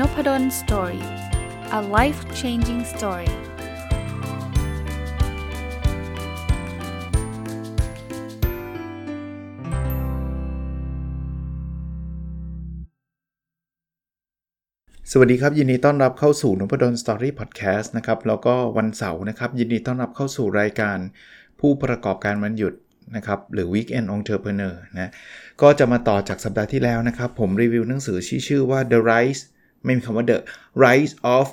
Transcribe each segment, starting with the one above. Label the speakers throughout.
Speaker 1: n o p a d o l story a life changing story สวัสดีครับ ยินดีต้อนรับเข้าสู่นพดลสตอรี่พอดแคสต์นะครับแล้วก็วันเสาร์นะครับ ยินดีต้อนรับเข้าสู่รายการผู้ประกอบการวันหยุดนะครับหรือ Weekend Entrepreneur นะก็จะมาต่อจากสัปดาห์ที่แล้วนะครับ ผมรีวิวหนังสือชื่อชื่อว่า The Rise ไม่มีคำว่า The Rise of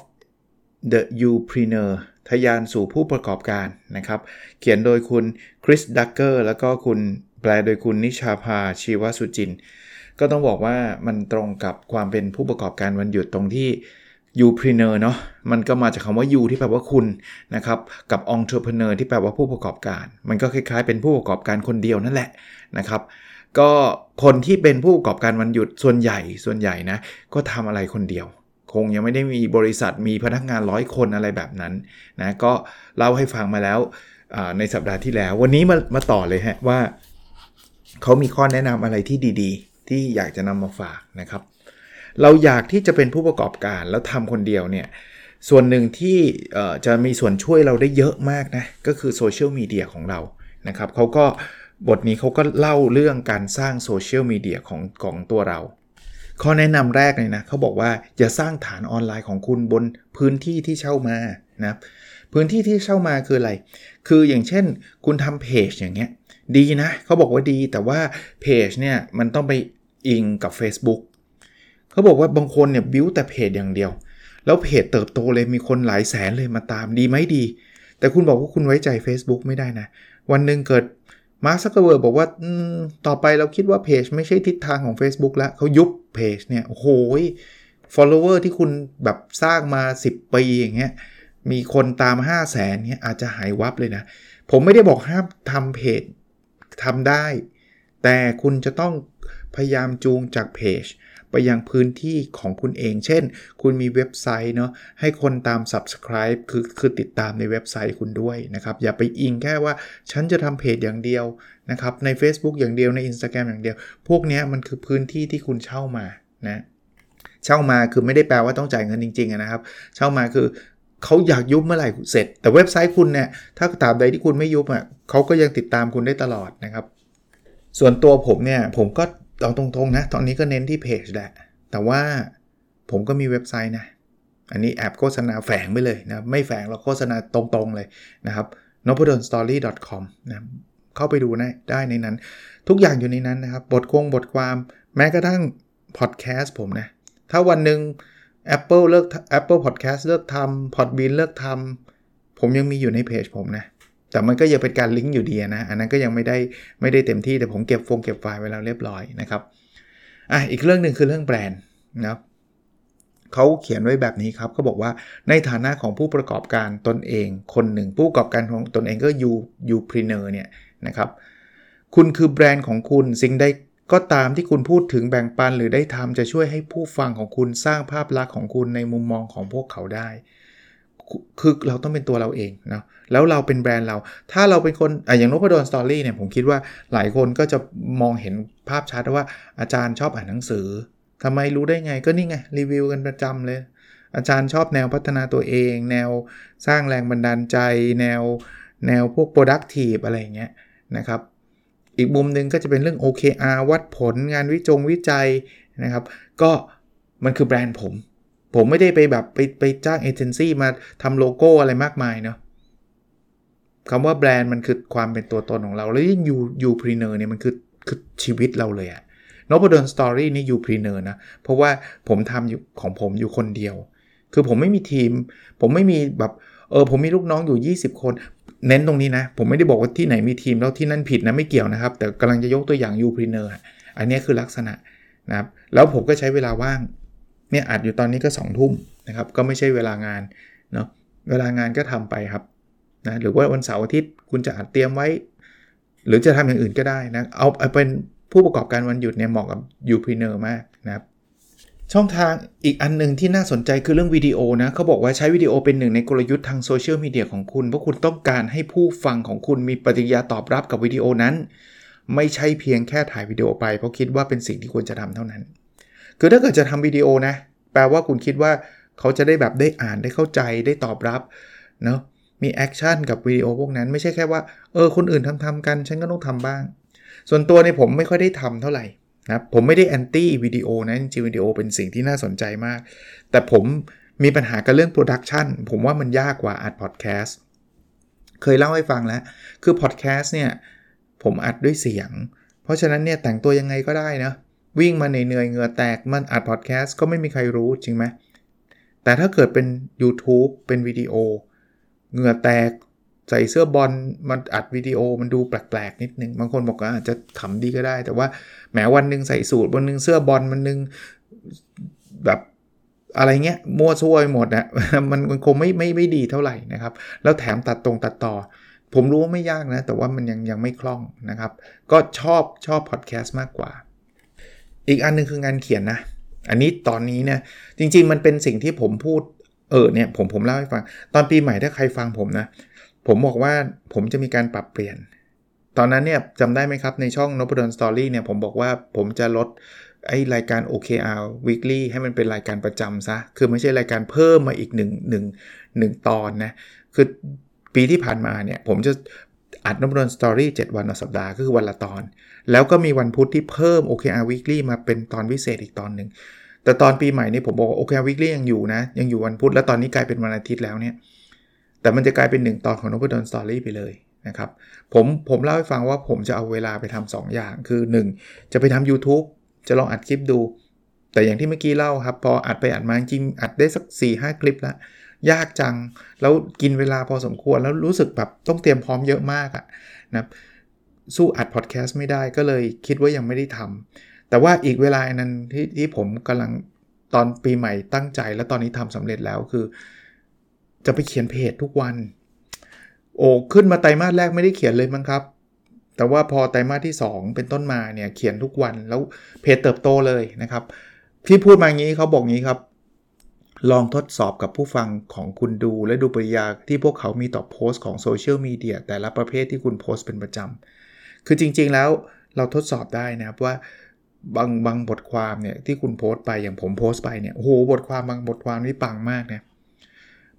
Speaker 1: the Upreneur ทยานสู่ผู้ประกอบการนะครับ เขียนโดยคุณคริสดักเกอร์แล้วก็คุณแปลโดยคุณนิชาภาชีวสุจิน ก็ต้องบอกว่ามันตรงกับความเป็นผู้ประกอบการวันหยุดตรงที่ u p r e n e u r เนาะมันก็มาจากคำว่า u ที่แปลว่าคุณนะครับ กับ entrepreneur ที่แปลว่าผู้ประกอบการ มันก็คล้ายๆ เป็นผู้ประกอบการคนเดียวนั่นแหละนะครับ ก็คนที่เป็นผู้ประกอบการวันหยุดส่วนใหญ่ส่วนใหญ่นะ ก็ทำอะไรคนเดียว คงยังไม่ได้มีบริษัทมีพนักงานร้อยคนอะไรแบบนั้นนะก็เล่าให้ฟังมาแล้วในสัปดาห์ที่แล้ว วันนี้มามาต่อเลยฮะว่าเขามีข้อแนะนำอะไรที่ดีๆ ที่อยากจะนำมาฝากนะครับ เราอยากที่จะเป็นผู้ประกอบการแล้วทำคนเดียวเนี่ยส่วนหนึ่งที่จะมีส่วนช่วยเราได้เยอะมากนะก็คือโซเชียลมีเดียของเรานะครับเขาก็ บทนี้เขาก็เล่าเรื่องการสร้างโซเชียลมีเดียของของตัวเรา ข้อแนะนำแรกเลยนะเขาบอกว่าอย่าสร้างฐานออนไลน์ของคุณบนพื้นที่ที่เช่ามานะพื้นที่ที่เช่ามาคืออะไร คืออย่างเช่น คุณทำเพจอย่างเงี้ยดีนะเขาบอกว่าดีแต่ว่าเพจเนี่ยมันต้องไปอิงกับ Facebook เขาบอกว่าบางคนเนี่ยบิวแต่เพจอย่างเดียว แล้วเพจเติบโตเลยมีคนหลายแสนเลยมาตามดีไหมดี แต่คุณบอกว่าคุณไว้ใจ Facebook ไม่ได้นะ วันหนึ่งเกิด มาร์คซักเกอร์เบิร์บอกว่าต่อไปเราคิดว่าเพจไม่ใช่ทิศทางของ Facebook แล้วเขายุบเพจเนี่ย โอ้โห follower ที่คุณแบบสร้างมา 10 ปีอย่างเงี้ย มีคนตาม 5 0 0แสนเนี่ยอาจจะหายวับเลยนะ ผมไม่ได้บอกห้ามทำเพจทำได้ แต่คุณจะต้องพยายามจูงจากเพจ ไปยังพื้นที่ของคุณเอง เช่น คุณมีเว็บไซต์เนาะให้คนตาม subscribe คือคือติดตามในเว็บไซต์คุณด้วยนะครับ อย่าไปอิงแค่ว่าฉันจะทำเพจอย่างเดียวนะครับใน Facebook อย่างเดียวใน Instagram อย่างเดียว พวกนี้มันคือพื้นที่ที่คุณเช่ามานะเช่ามาคือไม่ได้แปลว่าต้องจ่ายเงินจริงๆนะครับ เช่ามาคือเขาอยากยุบเมื่อไหร่เสร็จ แต่เว็บไซต์คุณเนี่ยถ้าตามใดที่คุณไม่ยุบอะเขาก็ยังติดตามคุณได้ตลอดนะครับ ส่วนตัวผมเนี่ยผมก็ เอาตรงๆนะ ตอนนี้ก็เน้นที่เพจแหละ แต่ว่าผมก็มีเว็บไซต์นะ อันนี้แอบโฆษณาแฝงไปเลยนะ ไม่แฝงเราโฆษณาตรงๆเลยนะครับ n o p a d o n s t o r y c o m นะเข้าไปดูนะได้ในนั้น ทุกอย่างอยู่ในนั้นนะครับ บทควงบทความแม้กระทั่งพอดแคสต์ผมนะ ถ้าวันหนึ่ง Apple เลิก Apple Podcast เลิกทำ Podbean เลิกทำผมยังมีอยู่ในเพจผมนะ แต่มันก็ยังเป็นการลิงก์อยู่ดีนะ อันนั้นก็ยังไม่ได้ไม่ได้เต็มที่แต่ผมเก็บฟงเก็บไฟล์ไว้แล้วเรียบร้อยนะครับอะอีกเรื่องหนึ่งคือเรื่องแบรนด์นะครับเขาเขียนไว้แบบนี้ครับเขาบอกว่าในฐานะของผู้ประกอบการตนเอง คนหนึ่ง ผู้ประกอบการของตนเองก็ you youpreneur เนี่ยนะครับคุณคือแบรนด์ของคุณสิ่งใดก็ตามที่คุณพูดถึงแบ่งปันหรือได้ทำจะช่วยให้ผู้ฟังของคุณสร้างภาพลักษณ์ของคุณในมุมมองของพวกเขาได้ คือเราต้องเป็นตัวเราเองนะแล้วเราเป็นแบรนด์เรา ถ้าเราเป็นคนออย่างนพดลสตอรี่เนี่ยผมคิดว่าหลายคนก็จะมองเห็นภาพชัดว่าอาจารย์ชอบอ่านหนังสือทำไมรู้ได้ไงก็นี่ไง รีวิวกันประจำเลย อาจารย์ชอบแนวพัฒนาตัวเอง แนวสร้างแรงบันดาลใจ แนวแนวพวก productive อะไรอย่างเงี้ยนะครับ อีกมุมหนึ่งก็จะเป็นเรื่อง OKR วัดผลงานวิจงวิจัยนะครับ ก็มันคือแบรนด์ผม ผมไม่ได้ไปแบบไปไปจ้างเอเจนซี่มาทำโลโก้อะไรมากมายเนาะคำว่าแบรนด์มันคือความเป็นตัวตนของเรา แล้วยิ่ง you youpreneur เนี่ยมันคือคือชีวิตเราเลยอะนพดลสตอรี่นี่ youpreneur นะ เพราะว่าผมทำอยู่ของผมอยู่คนเดียว คือผมไม่มีทีม ผมไม่มีแบบเออผมมีลูกน้องอยู่ 20 คน เน้นตรงนี้นะ ผมไม่ได้บอกว่าที่ไหนมีทีมแล้วที่นั่นผิดนะไม่เกี่ยวนะครับ แต่กำลังจะยกตัวอย่าง youpreneurอันนี้คือลักษณะนะครับแล้วผมก็ใช้เวลาว่าง เนี่ยอัดอยู่ตอนนี้ก็2องทุ่มนะครับก็ไม่ใช่เวลางานเนาะเวลางานก็ทำไปครับนะหรือว่าวันเสาร์อาทิตย์คุณจะอัดเตรียมไว้ หรือจะทำอย่างอื่นก็ได้นะเอาเป็นผู้ประกอบการวันหยุดเนี่ยเหมาะกับ youpreneur มากนะครับช่องทางอีกอันหนึ่งที่น่าสนใจคือเรื่องวิดีโอนะเขาบอกว่าใช้วิดีโอเป็นหนึ่งในกลยุทธ์ทางโซเชียลมีเดียของคุณ เพราะคุณต้องการให้ผู้ฟังของคุณมีปฏิกิริยาตอบรับกับวิดีโอนั้น ไม่ใช่เพียงแค่ถ่ายวิดีโอไปเพราะคิดว่าเป็นสิ่งที่ควรจะทำเท่านั้น คือถ้าเกิดจะทำวิดีโอนะ แปลว่าคุณคิดว่าเขาจะได้แบบได้อ่านได้เข้าใจได้ตอบรับเนาะมี action กับวิดีโอพวกนั้นไม่ใช่แค่ว่าเออคนอื่นทำทำกัน ฉันก็ต้องทำบ้าง ส่วนตัวในผมไม่ค่อยได้ทำเท่าไหร่นะผมไม่ได้ anti วิดีโอนะจริงวิดีโอเป็นสิ่งที่น่าสนใจมาก แต่ผมมีปัญหากับเรื่อง production ผมว่ามันยากกว่าอัดพอดแคสต์เคยเล่าให้ฟังแล้ว คือพอดแคสต์เนี่ยผมอัดด้วยเสียง เพราะฉะนั้นเนี่ยแต่งตัวยังไงก็ได้นะ วิ่งมาเหนื่อยเหงื่อแตกมันอัดพอดแคสต์ก็ไม่มีใครรู้จริงไหมแต่ถ้าเกิดเป็น YouTube เป็นวิดีโอเหงื่อแตกใส่เสื้อบอลมันอัดวิดีโอมันดูแปลกๆ นิดนึง บางคนบอกว่าอาจจะขำดีก็ได้ แต่ว่าแหมวันหนึ่งใส่สูตรวันหนึ่งเสื้อบอลมันนึงแบบอะไรเงี้ยมั่วซั่วไปหมดนะมันมันคงไม่ไม่ไม่ดีเท่าไหร่นะครับ แล้วแถมตัดตรงตัดต่อ ผมรู้ว่าไม่ยากนะ แต่ว่ามันยังยังไม่คล่องนะครับ ก็ชอบชอบพอดแคสต์มากกว่า อีกอันนึงคืองานเขียนนะ อันนี้ตอนนี้เนี่ยจริง ๆ มันเป็นสิ่งที่ผมพูดเออเนี่ยผมผมเล่าให้ฟัง ตอนปีใหม่ถ้าใครฟังผมนะ ผมบอกว่าผมจะมีการปรับเปลี่ยน ตอนนั้นเนี่ยจำได้ไหมครับในช่อง n o p ด d o n Story เนี่ยผมบอกว่าผมจะลดไอรายการ OKR Weekly ให้มันเป็นรายการประจำซะ คือไม่ใช่รายการเพิ่มมาอีก1 1 1ตอนนะ คือปีที่ผ่านมาเนี่ยผมจะ อัดนบดนสตอรี่7วันต่อสัปดาห์ก็คือวันละตอน แล้วก็มีวันพุธที่เพิ่ม OKR Weekly มาเป็นตอนพิเศษอีกตอนหนึ่ง แต่ตอนปีใหม่นี่ผมบอกว่า OKR Weekly ยังอยู่นะ ยังอยู่วันพุธแล้วตอนนี้กลายเป็นวันอาทิตย์แล้วเนี่ย แต่มันจะกลายเป็น 1 ตอนของนบดนสตอรี่ไปเลยนะครับ ผมผมเล่าให้ฟังว่าผมจะเอาเวลาไปทำ2อย่าง คือ 1 จะไปทำ YouTube จะลองอัดคลิปดู แต่อย่างที่เมื่อกี้เล่าครับ พออัดไปอัดมาจริงอัดได้สัก4ีหคลิปแล้ว ยากจัง แล้วกินเวลาพอสมควร แล้วรู้สึกแบบต้องเตรียมพร้อมเยอะมากอะนะสู้อัดพอดแคสต์ไม่ได้ก็เลยคิดว่ายังไม่ได้ทำแต่ว่าอีกเวลานั้นที่ที่ผมกำลังตอนปีใหม่ตั้งใจ แล้วตอนนี้ทำสำเร็จแล้วคือ จะไปเขียนเพจทุกวัน โอ้ขึ้นมาไตรมาสแรกไม่ได้เขียนเลยมั้งครับ แต่ว่าพอไตรมาสที่ 2 เป็นต้นมาเนี่ยเขียนทุกวันแล้วเพจเติบโตเลยนะครับ ที่พูดมางี้เขาบอกงี้ครับ ลองทดสอบกับผู้ฟังของคุณดู และดูปริยาที่พวกเขามีต่อโพสต์ของโซเชียลมีเดียแต่ละประเภทที่คุณโพสต์เป็นประจำ คือจริงๆแล้วเราทดสอบได้นะครับว่าบางบางบทความเนี่ยที่คุณโพสต์ไปอย่างผมโพสต์ไปเนี่ยโอ้โหบทความบางบทความนี่ปังมากเนี่ย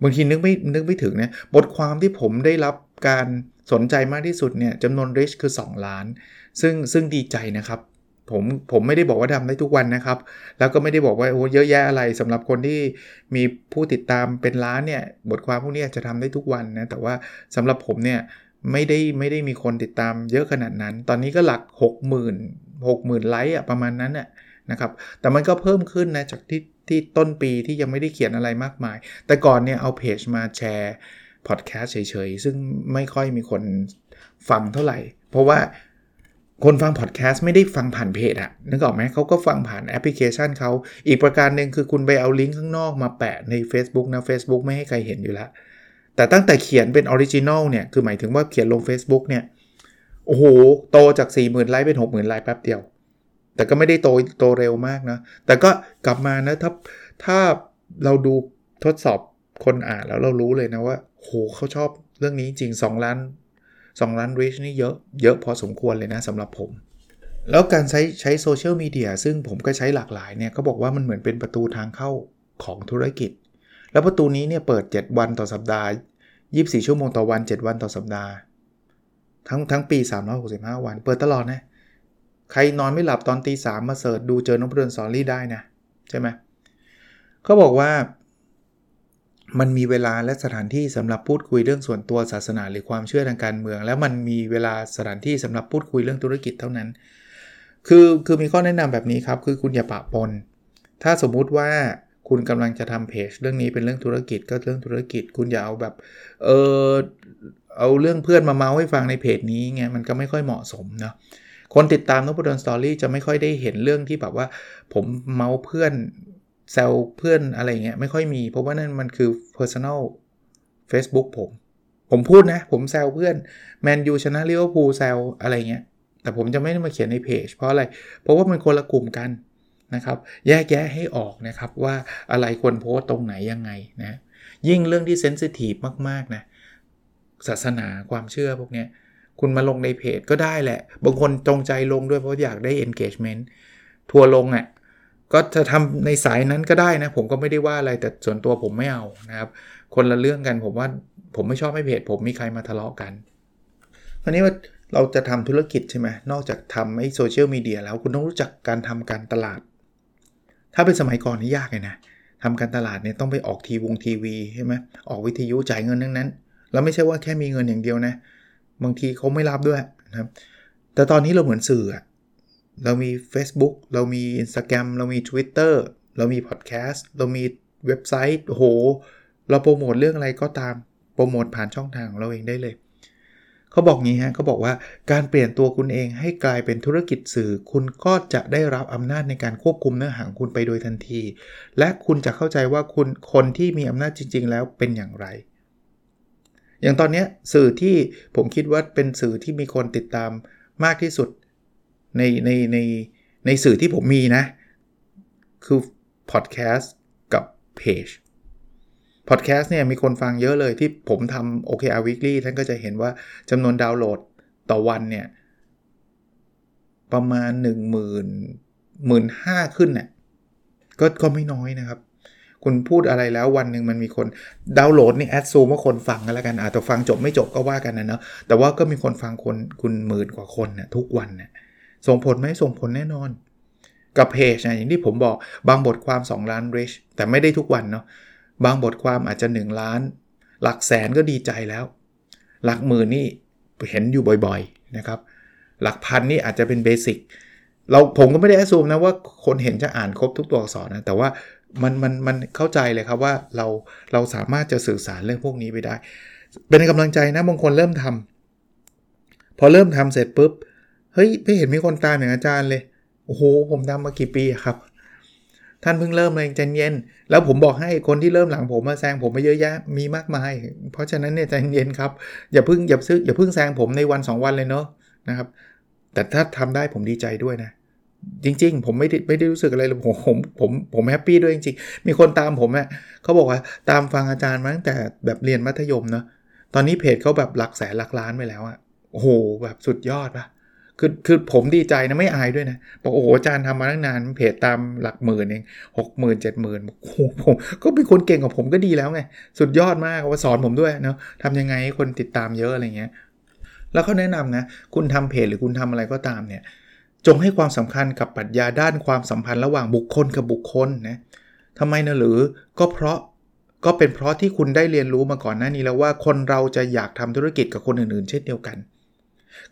Speaker 1: บางทีนึกไม่นึกไม่ถึงเนี่ยบทความที่ผมได้รับการสนใจมากที่สุดเนี่ยจำนวน reach คือ 2 ล้าน ซึ่งซึ่งดีใจนะครับ ผมผมไม่ได้บอกว่าทำได้ทุกวันนะครับ แล้วก็ไม่ได้บอกว่าโอ้เยอะแยะอะไรสำหรับคนที่มีผู้ติดตามเป็นล้านเนี่ยบทความพวกนี้จะทำได้ทุกวันนะแต่ว่าสำหรับผมเนี่ยไม่ได้ไม่ได้มีคนติดตามเยอะขนาดนั้น ตอนนี้ก็หลัก 60,000 60,000ไลค์อะประมาณนั้นน่ะนะครับแต่มันก็เพิ่มขึ้นนะจากที่ที่ต้นปีที่ยังไม่ได้เขียนอะไรมากมาย แต่ก่อนเนี่ยเอาเพจมาแชร์พอดแคสต์เฉยๆ ซึ่งไม่ค่อยมีคนฟังเท่าไหร่ เพราะว่า คนฟังพอดแคสต์ไม่ได้ฟังผ่านเพจอะนึกออกไหมเขาก็ฟังผ่านแอปพลิเคชันเขา อีกประการหนึ่งคือคุณไปเอาลิงก์ข้างนอกมาแปะใน Facebook นะ Facebook ไม่ให้ใครเห็นอยู่แล้ว แต่ตั้งแต่เขียนเป็น original เนี่ย คือหมายถึงว่าเขียนลง Facebook เนี่ย โอ้โห โตจาก 40,000 ไลค์เป็น 60,000 ไลค์แป๊บเดียว แต่ก็ไม่ได้โตโตเร็วมากนะ แต่ก็กลับมานะถ้าถ้าเราดูทดสอบคนอ่านแล้วเรารู้เลยนะว่าโหเขาชอบเรื่องนี้จริง 2 ล้าน 2 ล้านรีชนี่เยอะเยอะพอสมควรเลยนะสำหรับผม แล้วการใช้ใช้โซเชียลมีเดียซึ่งผมก็ใช้หลากหลายเนี่ยก็บอกว่ามันเหมือนเป็นประตูทางเข้าของธุรกิจ แล้วประตูนี้เนี่ยเปิด 7 วันต่อสัปดาห์ 24 ชั่วโมงต่อวัน 7 วันต่อสัปดาห์ ทั้งทั้งปี 365 วัน เปิดตลอดนะใครนอนไม่หลับตอนตีสามมาเสิร์ชดูเจอนพดลสอนรี่ได้นะ ใช่ไหมเขาบอกว่า มันมีเวลาและสถานที่สำหรับพูดคุยเรื่องส่วนตัวศาสนาหรือความเชื่อทางการเมือง แล้วมันมีเวลาสถานที่สำหรับพูดคุยเรื่องธุรกิจเท่านั้น คือคือมีข้อแนะนำแบบนี้ครับ คือคุณอย่าปะปน ถ้าสมมุติว่าคุณกำลังจะทำเพจเรื่องนี้เป็นเรื่องธุรกิจก็เรื่องธุรกิจ คุณอย่าเอาแบบเออเอาเรื่องเพื่อนมาเมาให้ฟังในเพจนี้ไงมันก็ไม่ค่อยเหมาะสมเนาะคนติดตามนพดลสตอรี่จะไม่ค่อยได้เห็นเรื่องที่แบบว่า ผมเมาเพื่อน แซวเพื่อนอะไรเงี้ยไม่ค่อยมี เพราะว่านั่นมันคือ personal Facebook ผม ผมพูดนะ ผมแซวเพื่อนแมนยูชนะลิเวอร์พูลแซวอะไรเงี้ยแต่ผมจะไม่ได้มาเขียนในเพจเพราะอะไร เพราะว่ามันคนละกลุ่มกันนะครับ แยกแยะให้ออกนะครับว่าอะไรควรโพสตรงไหนยังไงนะยิ่งเรื่องที่เซนซิทีฟมากๆนะศาสนาความเชื่อพวกนี้คุณมาลงในเพจก็ได้แหละ บางคนจงใจลงด้วยเพราะอยากได้ engagement ทัวลงอะ่ะ ก็จะทำในสายนั้นก็ได้นะ ผมก็ไม่ได้ว่าอะไรแต่ส่วนตัวผมไม่เอานะครับ คนละเรื่องกันผมว่าผมไม่ชอบให้เพจผมมีใครมาทะเลาะกันวันนี้ว่าเราจะทำธุรกิจใช่ไหมนอกจากทำไอ้โซเชียลมีเดียแล้วคุณต้องรู้จักการทำการตลาด ถ้าเป็นสมัยก่อนนี่ยากเลยนะทำการตลาดเนี่ยต้องไปออกทีวงทีวีใช่ไหมออกวิทยุจ่ายเงินทั้งนั้น แล้วไม่ใช่ว่าแค่มีเงินอย่างเดียวนะ บางทีเขาไม่รับด้วยนะครับ แต่ตอนนี้เราเหมือนสื่อ เรามี Facebook เรามี Instagram เรามี Twitter เรามีพอดแคสต์เรามีเว็บไซต์โห เราโปรโมทเรื่องอะไรก็ตามโปรโมทผ่านช่องทางของเราเองได้เลย เขาบอกงี้ฮะเขาบอกว่าการเปลี่ยนตัวคุณเองให้กลายเป็นธุรกิจสื่อ คุณก็จะได้รับอำนาจในการควบคุมเนื้อหางคุณไปโดยทันที และคุณจะเข้าใจว่าคุณคนที่มีอำนาจจริง ๆ แล้วเป็นอย่างไร อย่างตอนนี้สื่อที่ผมคิดว่าเป็นสื่อที่มีคนติดตามมากที่สุด ในในในในสื่อที่ผมมีนะ คือพอดแคสต์กับเพจพอดแคสต์เนี่ยมีคนฟังเยอะเลยที่ผมทำ OKR Weekly ท่านก็จะเห็นว่าจำนวนดาวน์โหลดต่อวันเนี่ย ประมาณ 1 0 0 0 0 1 5 0 0 0ขึ้นเนี่ยก็ก็ไม่น้อยนะครับ คุณพูดอะไรแล้ววันหนึ่งมันมีคนดาวน์โหลดนี่แอดซูมว่าคนฟังกันแล้วกันอาจจะฟังจบไม่จบก็ว่ากันนะเนาะแต่ว่าก็มีคนฟังคนคุณหมื่นกว่าคนนะทุกวันเนะี่ย ส่งผลไหมส่งผลแน่นอน กับเพจนะอย่างที่ผมบอกบางบทความ 2 ล้านริชแต่ไม่ได้ทุกวันเนาะบางบทความอาจจะ 1 ล้าน หลักแสนก็ดีใจแล้ว หลักหมื่นนี่เห็นอยู่บ่อยๆนะครับ หลักพันนี่อาจจะเป็นเบสิกเราผมก็ไม่ได้แอสูมนะว่าคนเห็นจะอ่านครบทุกตัวอักษรนะแต่ว่ามันมันมันเข้าใจเลยครับว่าเราเราสามารถจะสื่อสารเรื่องพวกนี้ไปได้ เป็นกำลังใจนะบางคนเริ่มทำพอเริ่มทำเสร็จปุ๊บ เฮ้ยไม่เห็นมีคนตามอย่างอาจารย์เลย โอ้โห ผมทำมากี่ปีครับ ท่านเพิ่งเริ่มเองใจเย็น แล้วผมบอกให้คนที่เริ่มหลังผมมาแซงผมมาเยอะแยะมีมากมาย เพราะฉะนั้นเนี่ยใจเย็นครับ อย่าเพิ่งอย่าซื้ออย่าเพิ่งแซงผมในวัน 2 วันเลยเนาะนะครับ แต่ถ้าทำได้ผมดีใจด้วยนะ จริง ๆ ผมไม่ได้ไม่ได้รู้สึกอะไรเลยผมผมผมผมแฮปปี้ด้วยจริงๆ มีคนตามผมอะ่ะเขาบอกว่าตามฟังอาจารย์มาตั้งแต่แบบเรียนมัธยมเนาะตอนนี้เพจเขาแบบหลักแสนหลักล้านไปแล้วอะ่ะโอ้โหแบบสุดยอดปะ คือคือผมดีใจนะไม่อายด้วยนะบอกโอ้โหอาจารย์ทำมาตั้งนานเพจตามหลักหมื่นเองหกหมื่นเจ็ดหมื่นโอ้โหผมก็เป็นคนเก่งกว่าผมก็ดีแล้วไง สุดยอดมากว่าสอนผมด้วยเนาะทำยังไงให้คนติดตามเยอะอะไรเงี้ย แล้วเขาแนะนำนะ คุณทำเพจหรือคุณทำอะไรก็ตามเนี่ย จงให้ความสำคัญกับปรัชญาด้านความสัมพันธ์ระหว่างบุคคลกับบุคคลนะทำไมนะหรือก็เพราะก็เป็นเพราะที่คุณได้เรียนรู้มาก่อนหน้านี้แล้วว่าคนเราจะอยากทำธุรกิจกับคนอื่นๆ เช่นเดียวกัน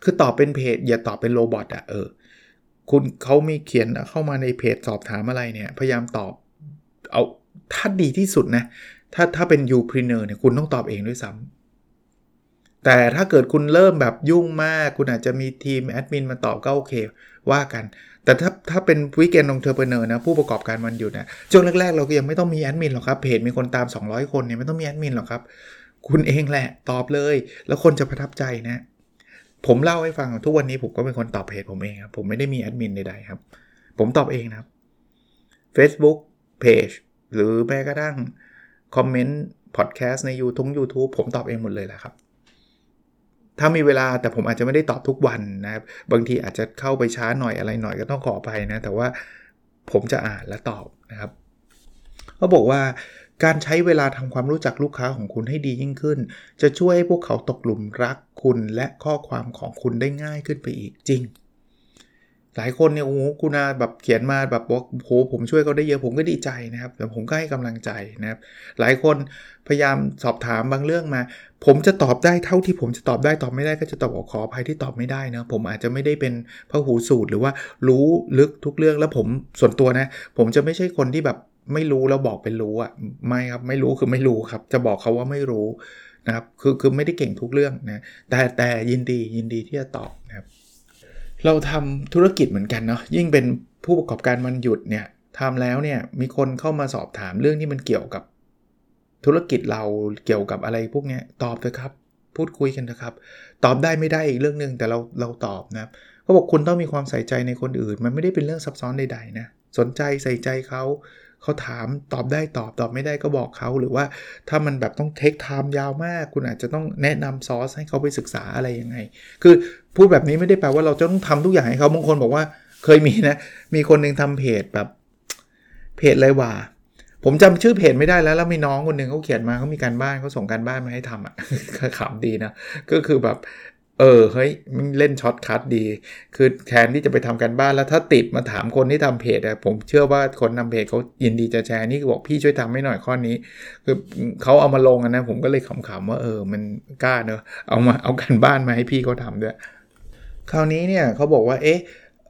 Speaker 1: คือตอบเป็นเพจอย่าตอบเป็น robot อะเออ คุณเขามีเขียนเข้ามาในเพจสอบถามอะไรเนี่ย พยายามตอบเอาถ้าดีที่สุดนะ ถ้าถ้าเป็น youpreneur เนี่ยคุณต้องตอบเองด้วยซ้ำแต่ถ้าเกิดคุณเริ่มแบบยุ่งมาก คุณอาจจะมีทีมแอดมินมาตอบก็โอเค ว่ากัน แต่ถ้าถ้าเป็น Weekend Entrepreneur นะ ผู้ประกอบการวันหยุดนะช่วงแรก ๆ เราก็ยังไม่ต้องมีแอดมินหรอกครับเพจมีคนตาม 200 คนเนี่ยไม่ต้องมีแอดมินหรอกครับ คุณเองแหละตอบเลย แล้วคนจะประทับใจนะ ผมเล่าให้ฟังทุกวันนี้ผมก็เป็นคนตอบเพจผมเองครับ ผมไม่ได้มีแอดมินใดๆครับ ผมตอบเองนะครับ Facebook Page หรือแม้กระทั่งคอมเมนต์พอดแคสต์ใน YouTube YouTube ผมตอบเองหมดเลยแหละครับ ถ้ามีเวลาแต่ผมอาจจะไม่ได้ตอบทุกวันนะครับ บางทีอาจจะเข้าไปช้าหน่อยอะไรหน่อยก็ต้องขอไปนะ แต่ว่าผมจะอ่านและตอบนะครับ เขาบอกว่า การใช้เวลาทำความรู้จักลูกค้าของคุณให้ดียิ่งขึ้น จะช่วยให้พวกเขาตกหลุมรักคุณและข้อความของคุณได้ง่ายขึ้นไปอีกจริง หลายคนเนี่ยโอ้โหคุณอาแบบเขียนมาแบบบอกโหผมช่วยเขาได้เยอะผมก็ดีใจนะครับแต่ผมก็ให้กำลังใจนะครับ หลายคนพยายามสอบถามบางเรื่องมา ผมจะตอบได้เท่าที่ผมจะตอบได้ตอบไม่ได้ก็จะตอบขออภัยที่ตอบไม่ได้นะผมอาจจะไม่ได้เป็นพระหูสูตรหรือว่ารู้ลึกทุกเรื่องแล้วผมส่วนตัวนะ ผมจะไม่ใช่คนที่แบบ ไม่รู้แล้วบอกเป็นรู้อะไม่ครับไม่รู้คือไม่รู้ครับ จะบอกเขาว่าไม่รู้นะครับคือคือไม่ได้เก่งทุกเรื่องนะแต่แต่ยินดียินดีที่จะตอบนะครับ เราทำธุรกิจเหมือนกันเนาะยิ่งเป็นผู้ประกอบการมันหยุดเนี่ยทำแล้วเนี่ยมีคนเข้ามาสอบถามเรื่องที่มันเกี่ยวกับธุรกิจเราเกี่ยวกับอะไรพวกนี้ตอบเลยครับ พูดคุยกันนะครับ ตอบได้ไม่ได้อีกเรื่องหนึ่งแต่เราเราตอบนะครับเขาบอกคุณต้องมีความใส่ใจในคนอื่น มันไม่ได้เป็นเรื่องซับซ้อนใดๆนะสนใจใส่ใจเขา เขาถามตอบได้ตอบตอบไม่ได้ก็บอกเขาหรือว่าถ้ามันแบบต้องเทคไทม์ยาวมาก คุณอาจจะต้องแนะนำซอสให้เขาไปศึกษาอะไรยังไง คือพูดแบบนี้ไม่ได้แปลว่าเราจะต้องทำทุกอย่างให้เขาบางคนบอกว่าเคยมีนะ มีคนหนึ่งทำเพจแบบเพจไรวะผมจำชื่อเพจไม่ได้แล้ว แล้วมีน้องคนหนึ่งเขาเขียนมาเขามีการบ้านเขาส่งการบ้านมาให้ทำอะขำดีนะ ก็คือแบบ เออเฮ้ยมันเล่น shortcut ดี คือแทนที่จะไปทำการบ้านแล้วถ้าติดมาถามคนที่ทำเพจอะผมเชื่อว่าคนทำเพจเขายินดีจะแชร์นี่บอกพี่ช่วยทำให้หน่อยข้อนี้ คือเขาเอามาลงนะ ผมก็เลยขำๆว่าเออมันกล้าเนอะเอามาเอาการบ้านมาให้พี่เขาทำด้วยคราวนี้เนี่ยเขาบอกว่าเอ๊ะ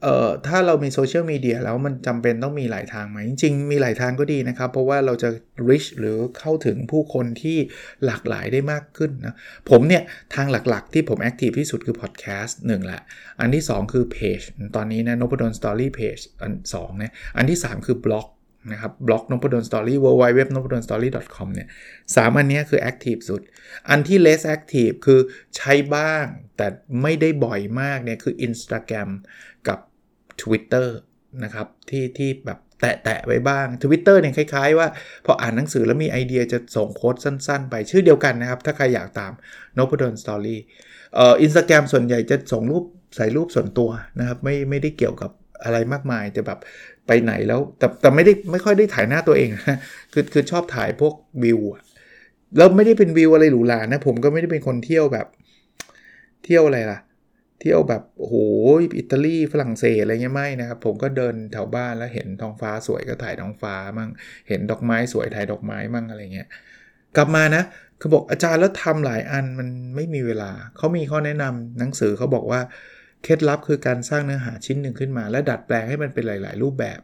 Speaker 1: เอ่อถ้าเรามีโซเชียลมีเดียแล้วมันจำเป็นต้องมีหลายทางไหมจริงๆ มีหลายทางก็ดีนะครับ เพราะว่าเราจะ reach หรือเข้าถึงผู้คนที่หลากหลายได้มากขึ้นนะผมเนี่ย ทางหลักๆ ที่ผม active ที่สุดคือพอดแคสต์หนึ่งแหละ อันที่ 2 คือเพจตอนนี้นะนพดลสตอรี่เพจอัน2นะอันที่ 3 คือบล็อกนะครับบล็อกนพดลสตอรี่ w w w n o p a d o l s t o r y com เนี่ยสามอันนี้คือ active สุด อันที่ less active คือใช้บ้างแต่ไม่ได้บ่อยมากเนี่ยคือ Instagram กับ Twitter นะครับที่ที่แบบแตะๆไว้บ้าง Twitter เนี่ยคล้าย ๆ ว่า พออ่านหนังสือแล้วมีไอเดียจะส่ง quote สั้น ๆ ไปชื่อเดียวกันนะครับ ถ้าใครอยากตาม n o p a d o l Story เอ่ออินสตาแกรมส่วนใหญ่จะส่งรูปใส่รูปส่วนตัวนะครับ ไม่ไม่ได้เกี่ยวกับอะไรมากมายจะแบบไปไหนแล้ว แต่แต่ไม่ได้ไม่ค่อยได้ถ่ายหน้าตัวเองนะคือคือชอบถ่ายพวกวิวแล้วไม่ได้เป็นวิวอะไรหรูหรานะ ผมก็ไม่ได้เป็นคนเที่ยวแบบ เที่ยวอะไรล่ะ เที่ยวแบบโอ้โหอิตาลีฝรั่งเศสอะไรเงี้ยไม่นะครับ ผมก็เดินแถวบ้านแล้วเห็นท้องฟ้าสวยก็ถ่ายท้องฟ้ามั่งเห็นดอกไม้สวยถ่ายดอกไม้มั่งอะไรเงี้ยกลับมานะคือบอกอาจารย์แล้วทำหลายอันมันไม่มีเวลาเขามีข้อแนะนำหนังสือเขาบอกว่าเคล็ดลับคือการสร้างเนื้อหาชิ้นหนึ่งขึ้นมา และดัดแปลงให้มันเป็นหลาย ๆ รูปแบบ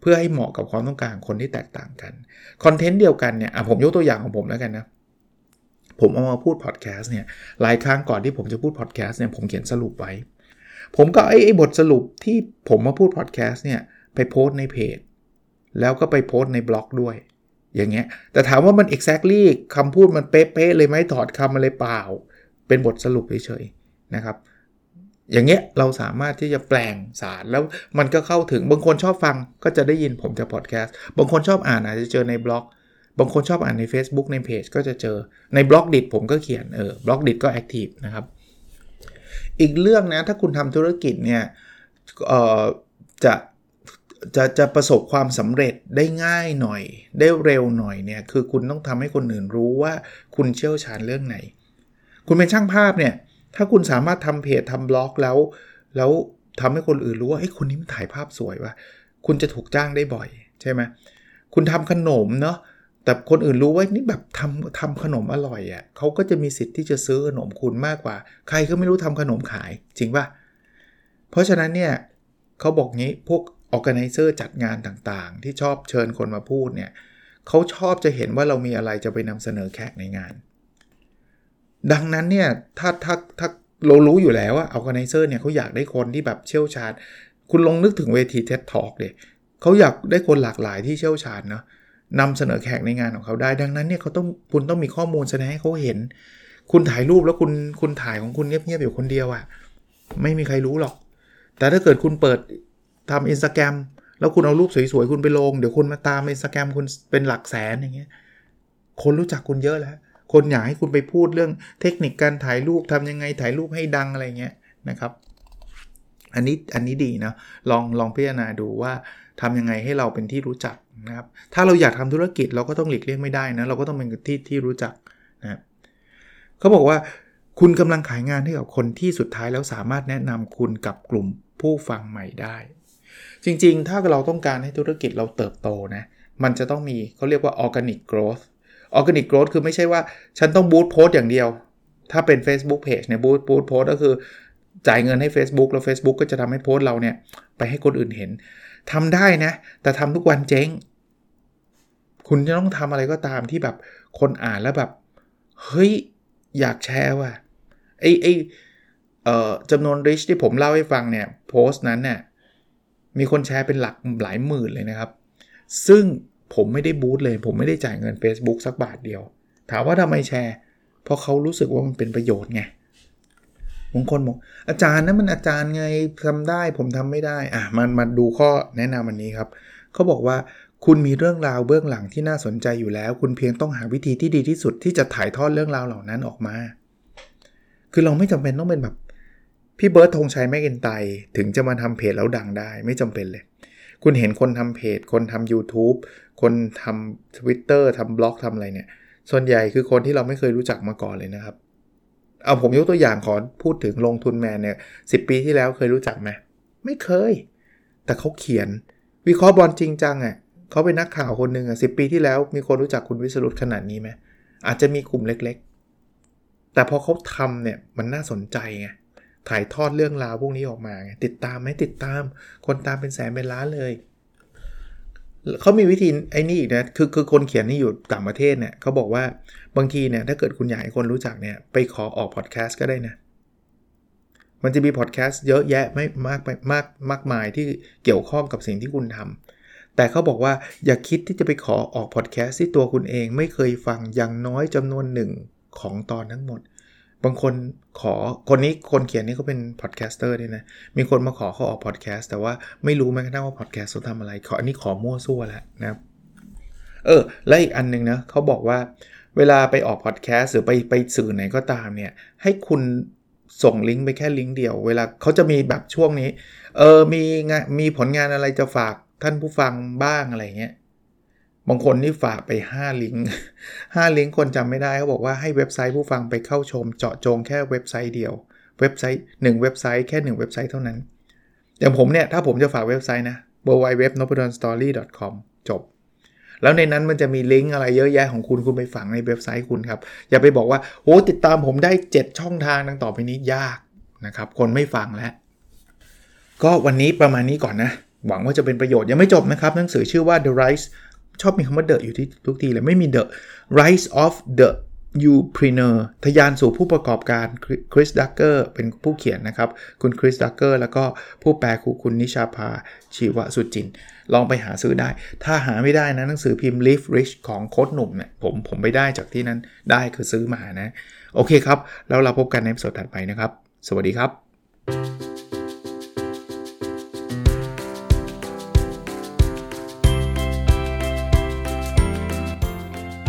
Speaker 1: เพื่อให้เหมาะกับความต้องการคนที่แตกต่างกันคอนเทนต์เดียวกันเนี่ยอะผมยกตัวอย่างของผมแล้วกันนะ ผมเอามาพูดพอดแคสต์เนี่ยหลายครั้งก่อนที่ผมจะพูดพอดแคสต์เนี่ยผมเขียนสรุปไว้ ผมก็ไอ้บทสรุปที่ผมมาพูดพอดแคสต์เนี่ยไปโพสในเพจ แล้วก็ไปโพสในบล็อกด้วย อย่างเงี้ยแต่ถามว่ามัน exactly คำพูดมันเป๊ะๆเลยไหมถอดคำอะไรเปล่า เป็นบทสรุปเฉยๆนะครับอย่างเงี้ยเราสามารถที่จะแปลงสารแล้วมันก็เข้าถึงบางคนชอบฟังก็จะได้ยินผมจากพอดแคสต์บางคนชอบอ่านอาจจะเจอในบล็อก บางคนชอบอ่านใน Facebook ในเพจก็จะเจอใน Blockdit ผมก็เขียนเออ Blockdit ก็ active นะครับอีกเรื่องนะถ้าคุณทำธุรกิจเนี่ยจะจะจะประสบความสำเร็จได้ง่ายหน่อย ได้เร็วหน่อยเนี่ยคือคุณต้องทำให้คนอื่นรู้ว่าคุณเชี่ยวชาญเรื่องไหน คุณเป็นช่างภาพเนี่ยถ้าคุณสามารถทำเพจทำบล็อกแล้ว แล้วทำให้คนอื่นรู้ว่าไอ้คนนี้มันถ่ายภาพสวยว่ะคุณจะถูกจ้างได้บ่อยใช่ไหมคุณทำขนมเนาะ แต่คนอื่นรู้ว่านี่แบบทำทำขนมอร่อยอะ่ะเขาก็จะมีสิทธิ์ที่จะซื้อขนมคุณมากกว่า ใครก็ไม่รู้ทำขนมขายจริงปะเพราะฉะนั้นเนี่ยเขาบอกงี้พวกออแกไนเซอร์จัดงานต่างๆ ที่ชอบเชิญคนมาพูดเนี่ยเขาชอบจะเห็นว่าเรามีอะไรจะไปนำเสนอแขกในงาน ดังนั้นเนี่ยถ้าถ้าถ้าเรารู้อยู่แล้วว่าออแกไนเซอร์เนี่ยเขาอยากได้คนที่แบบเชี่ยวชาญ คุณลองนึกถึงเวทีเท็ดทอกเลยเขาอยากได้คนหลากหลายที่เชี่ยวชาญเนาะ นำเสนอแขกในงานของเขาได้ ดังนั้นเนี่ยเขาต้องคุณต้องมีข้อมูลแสดงให้เขาเห็น คุณถ่ายรูปแล้วคุณคุณถ่ายของคุณเงียบๆอยู่คนเดียวอะ่ะไม่มีใครรู้หรอก แต่ถ้าเกิดคุณเปิดทำอินสตาแกรมแล้วคุณเอารูปสวยๆ คุณไปลง เดี๋ยวคุณมาตามอินสตาแกรมคุณเป็นหลักแสนอย่างเงี้ยคนรู้จักคุณเยอะแล้ว คนอยากให้คุณไปพูดเรื่องเทคนิคการถ่ายรูปทำยังไงถ่ายรูปให้ดังอะไรเงี้ยนะครับ อันนี้อันนี้ดีนะลองลองพิจารณาดูว่าทำยังไงให้เราเป็นที่รู้จัก นะครับถ้าเราอยากทำธุรกิจเราก็ต้องหลีกเลี่ยงไม่ได้นะเราก็ต้องเป็นที่ที่รู้จักนะเขาบอกว่าคุณกำลังขายงานให้กับคนที่สุดท้ายแล้วสามารถแนะนำคุณกับกลุ่มผู้ฟังใหม่ได้ จริงๆ ถ้าเราต้องการให้ธุรกิจเราเติบโตนะมันจะต้องมีเขาเรียกว่า organic growth organic growth คือไม่ใช่ว่าฉันต้องบูตโพสอย่างเดียว ถ้าเป็น Facebook Page เนี่ยบูตบูตโพสก็คือจ่ายเงินให้ Facebook แล้ว Facebook ก็จะทำให้โพสเราเนี่ยไปให้คนอื่นเห็น ทำได้นะ แต่ทำทุกวันเจ๊ง คุณจะต้องทำอะไรก็ตามที่แบบคนอ่านแล้วแบบ เฮ้ย อยากแชร์ว่ะไอไอเอ่อจำนวนริชที่ผมเล่าให้ฟังเนี่ย โพสต์นั้นเนี่ยมีคนแชร์เป็นหลักหลายหมื่นเลยนะครับ ซึ่งผมไม่ได้บูตเลย ผมไม่ได้จ่ายเงิน Facebook สักบาทเดียว ถามว่าทำไมแชร์ เพราะเขารู้สึกว่ามันเป็นประโยชน์ไง บางคนบอกอาจารย์นั้นมันอาจารย์ไงทำได้ผมทำไม่ได้อะมันมาดูข้อแนะนำวันนี้ครับเขาบอกว่าคุณมีเรื่องราวเบื้องหลังที่น่าสนใจอยู่แล้ว คุณเพียงต้องหาวิธีที่ดีที่สุดที่จะถ่ายทอดเรื่องราวเหล่านั้นออกมา คือเราไม่จำเป็นต้องเป็นแบบพี่เบิร์ดธงชัยแม่กินไตถึงจะมาทำเพจแล้วดังได้ ไม่จำเป็นเลย คุณเห็นคนทำเพจ คนทำ YouTube คนทำ Twitter ทำบล็อกทำอะไรเนี่ย ส่วนใหญ่คือคนที่เราไม่เคยรู้จักมาก่อนเลยนะครับ เอาผมยกตัวอย่างขอพูดถึงลงทุนแมนเนี่ยสิปีที่แล้วเคยรู้จักไหมไม่เคย แต่เขาเขียน วิเคราะห์บอลจริงจังอะ่ะเขาเป็นนักข่าวคนหนึ่งอะสิปีที่แล้วมีคนรู้จักคุณวิสรุตขนาดนี้ไหมอาจจะมีกลุ่มเล็กๆ แต่พอเขาทำเนี่ยมันน่าสนใจไงถ่ายทอดเรื่องราวพวกนี้ออกมาไงติดตามไหมติดตาม คนตามเป็นแสนเป็นล้านเลย เขามีวิธีไอ้นี่อีกนะ คือคือคนเขียนนี่อยู่ต่างประเทศเนี่ยเขาบอกว่าบางทีเนี่ยถ้าเกิดคุณอยากให้คนรู้จักเนี่ยไปขอออกพอดแคสต์ก็ได้นะ มันจะมีพอดแคสต์เยอะแยะไม่มากไปมากมากมายที่เกี่ยวข้องกับสิ่งที่คุณทำแต่เขาบอกว่าอย่าคิดที่จะไปขอออกพอดแคสต์ที่ตัวคุณเองไม่เคยฟังอย่างน้อยจำนวนหนึ่งของตอนทั้งหมด บางคนขอคนนี้คนเขียนนี่เขาเป็น podcaster ด้วยนะ มีคนมาขอเขาออกพอดแคสต์แต่ว่าไม่รู้แม้กระทั่งว่าพอดแคสต์เขาทำอะไรขออันนี้ขอมั่วซั่วแล้วนะครับเออและอีกอันนึงนะเขาบอกว่าเวลาไปออกพอดแคสต์หรือไปไปสื่อไหนก็ตามเนี่ย ให้คุณส่งลิงก์ไปแค่ลิงก์เดียว เวลาเขาจะมีแบบช่วงนี้ เออมีงานมีผลงานอะไรจะฝากท่านผู้ฟังบ้างอะไรเงี้ย บางคนนี่ฝากไป 5 ลิงก์5ลิงก์คนจำไม่ได้เขาบอกว่าให้เว็บไซต์ผู้ฟังไปเข้าชม เจาะจงแค่เว็บไซต์เดียว เว็บไซต์ 1 เว็บไซต์แค่ 1 เว็บไซต์เท่านั้น อย่างผมเนี่ย ถ้าผมจะฝากเว็บไซต์นะ w w w n o p a d o n s t o r y c o m จบ แล้วในนั้นมันจะมีลิงก์อะไรเยอะแยะของคุณคุณไปฝังในเว็บไซต์คุณครับ อย่าไปบอกว่าโอ้ติดตามผมได้ 7 ช่องทางดังต่อไปนี้ยากนะครับคนไม่ฟังแล้วก็วันนี้ประมาณนี้ก่อนนะหวังว่าจะเป็นประโยชน์ยังไม่จบนะครับหนังสือชื่อว่า The Rise ชอบมีคำว่า The อยู่ที่ทุกทีเลยไม่มี The Rise of the u p r e n e u r ทยานสู่ผู้ประกอบการคริสดักเกอร์เป็นผู้เขียนนะครับ คุณคริสดักเกอร์แล้วก็ผู้แปลคือคุณนิชาภาชีวสุจิน ลองไปหาซื้อได้ ถ้าหาไม่ได้นะหนังสือพิมพ์ Live Rich ของโค้ดหนุ่มเนี่ยผมผมไปได้จากที่นั้นได้คือซื้อมานะ โอเคครับ แล้วเราพบกันในสดถัดไปนะครับ สวัสดีครับ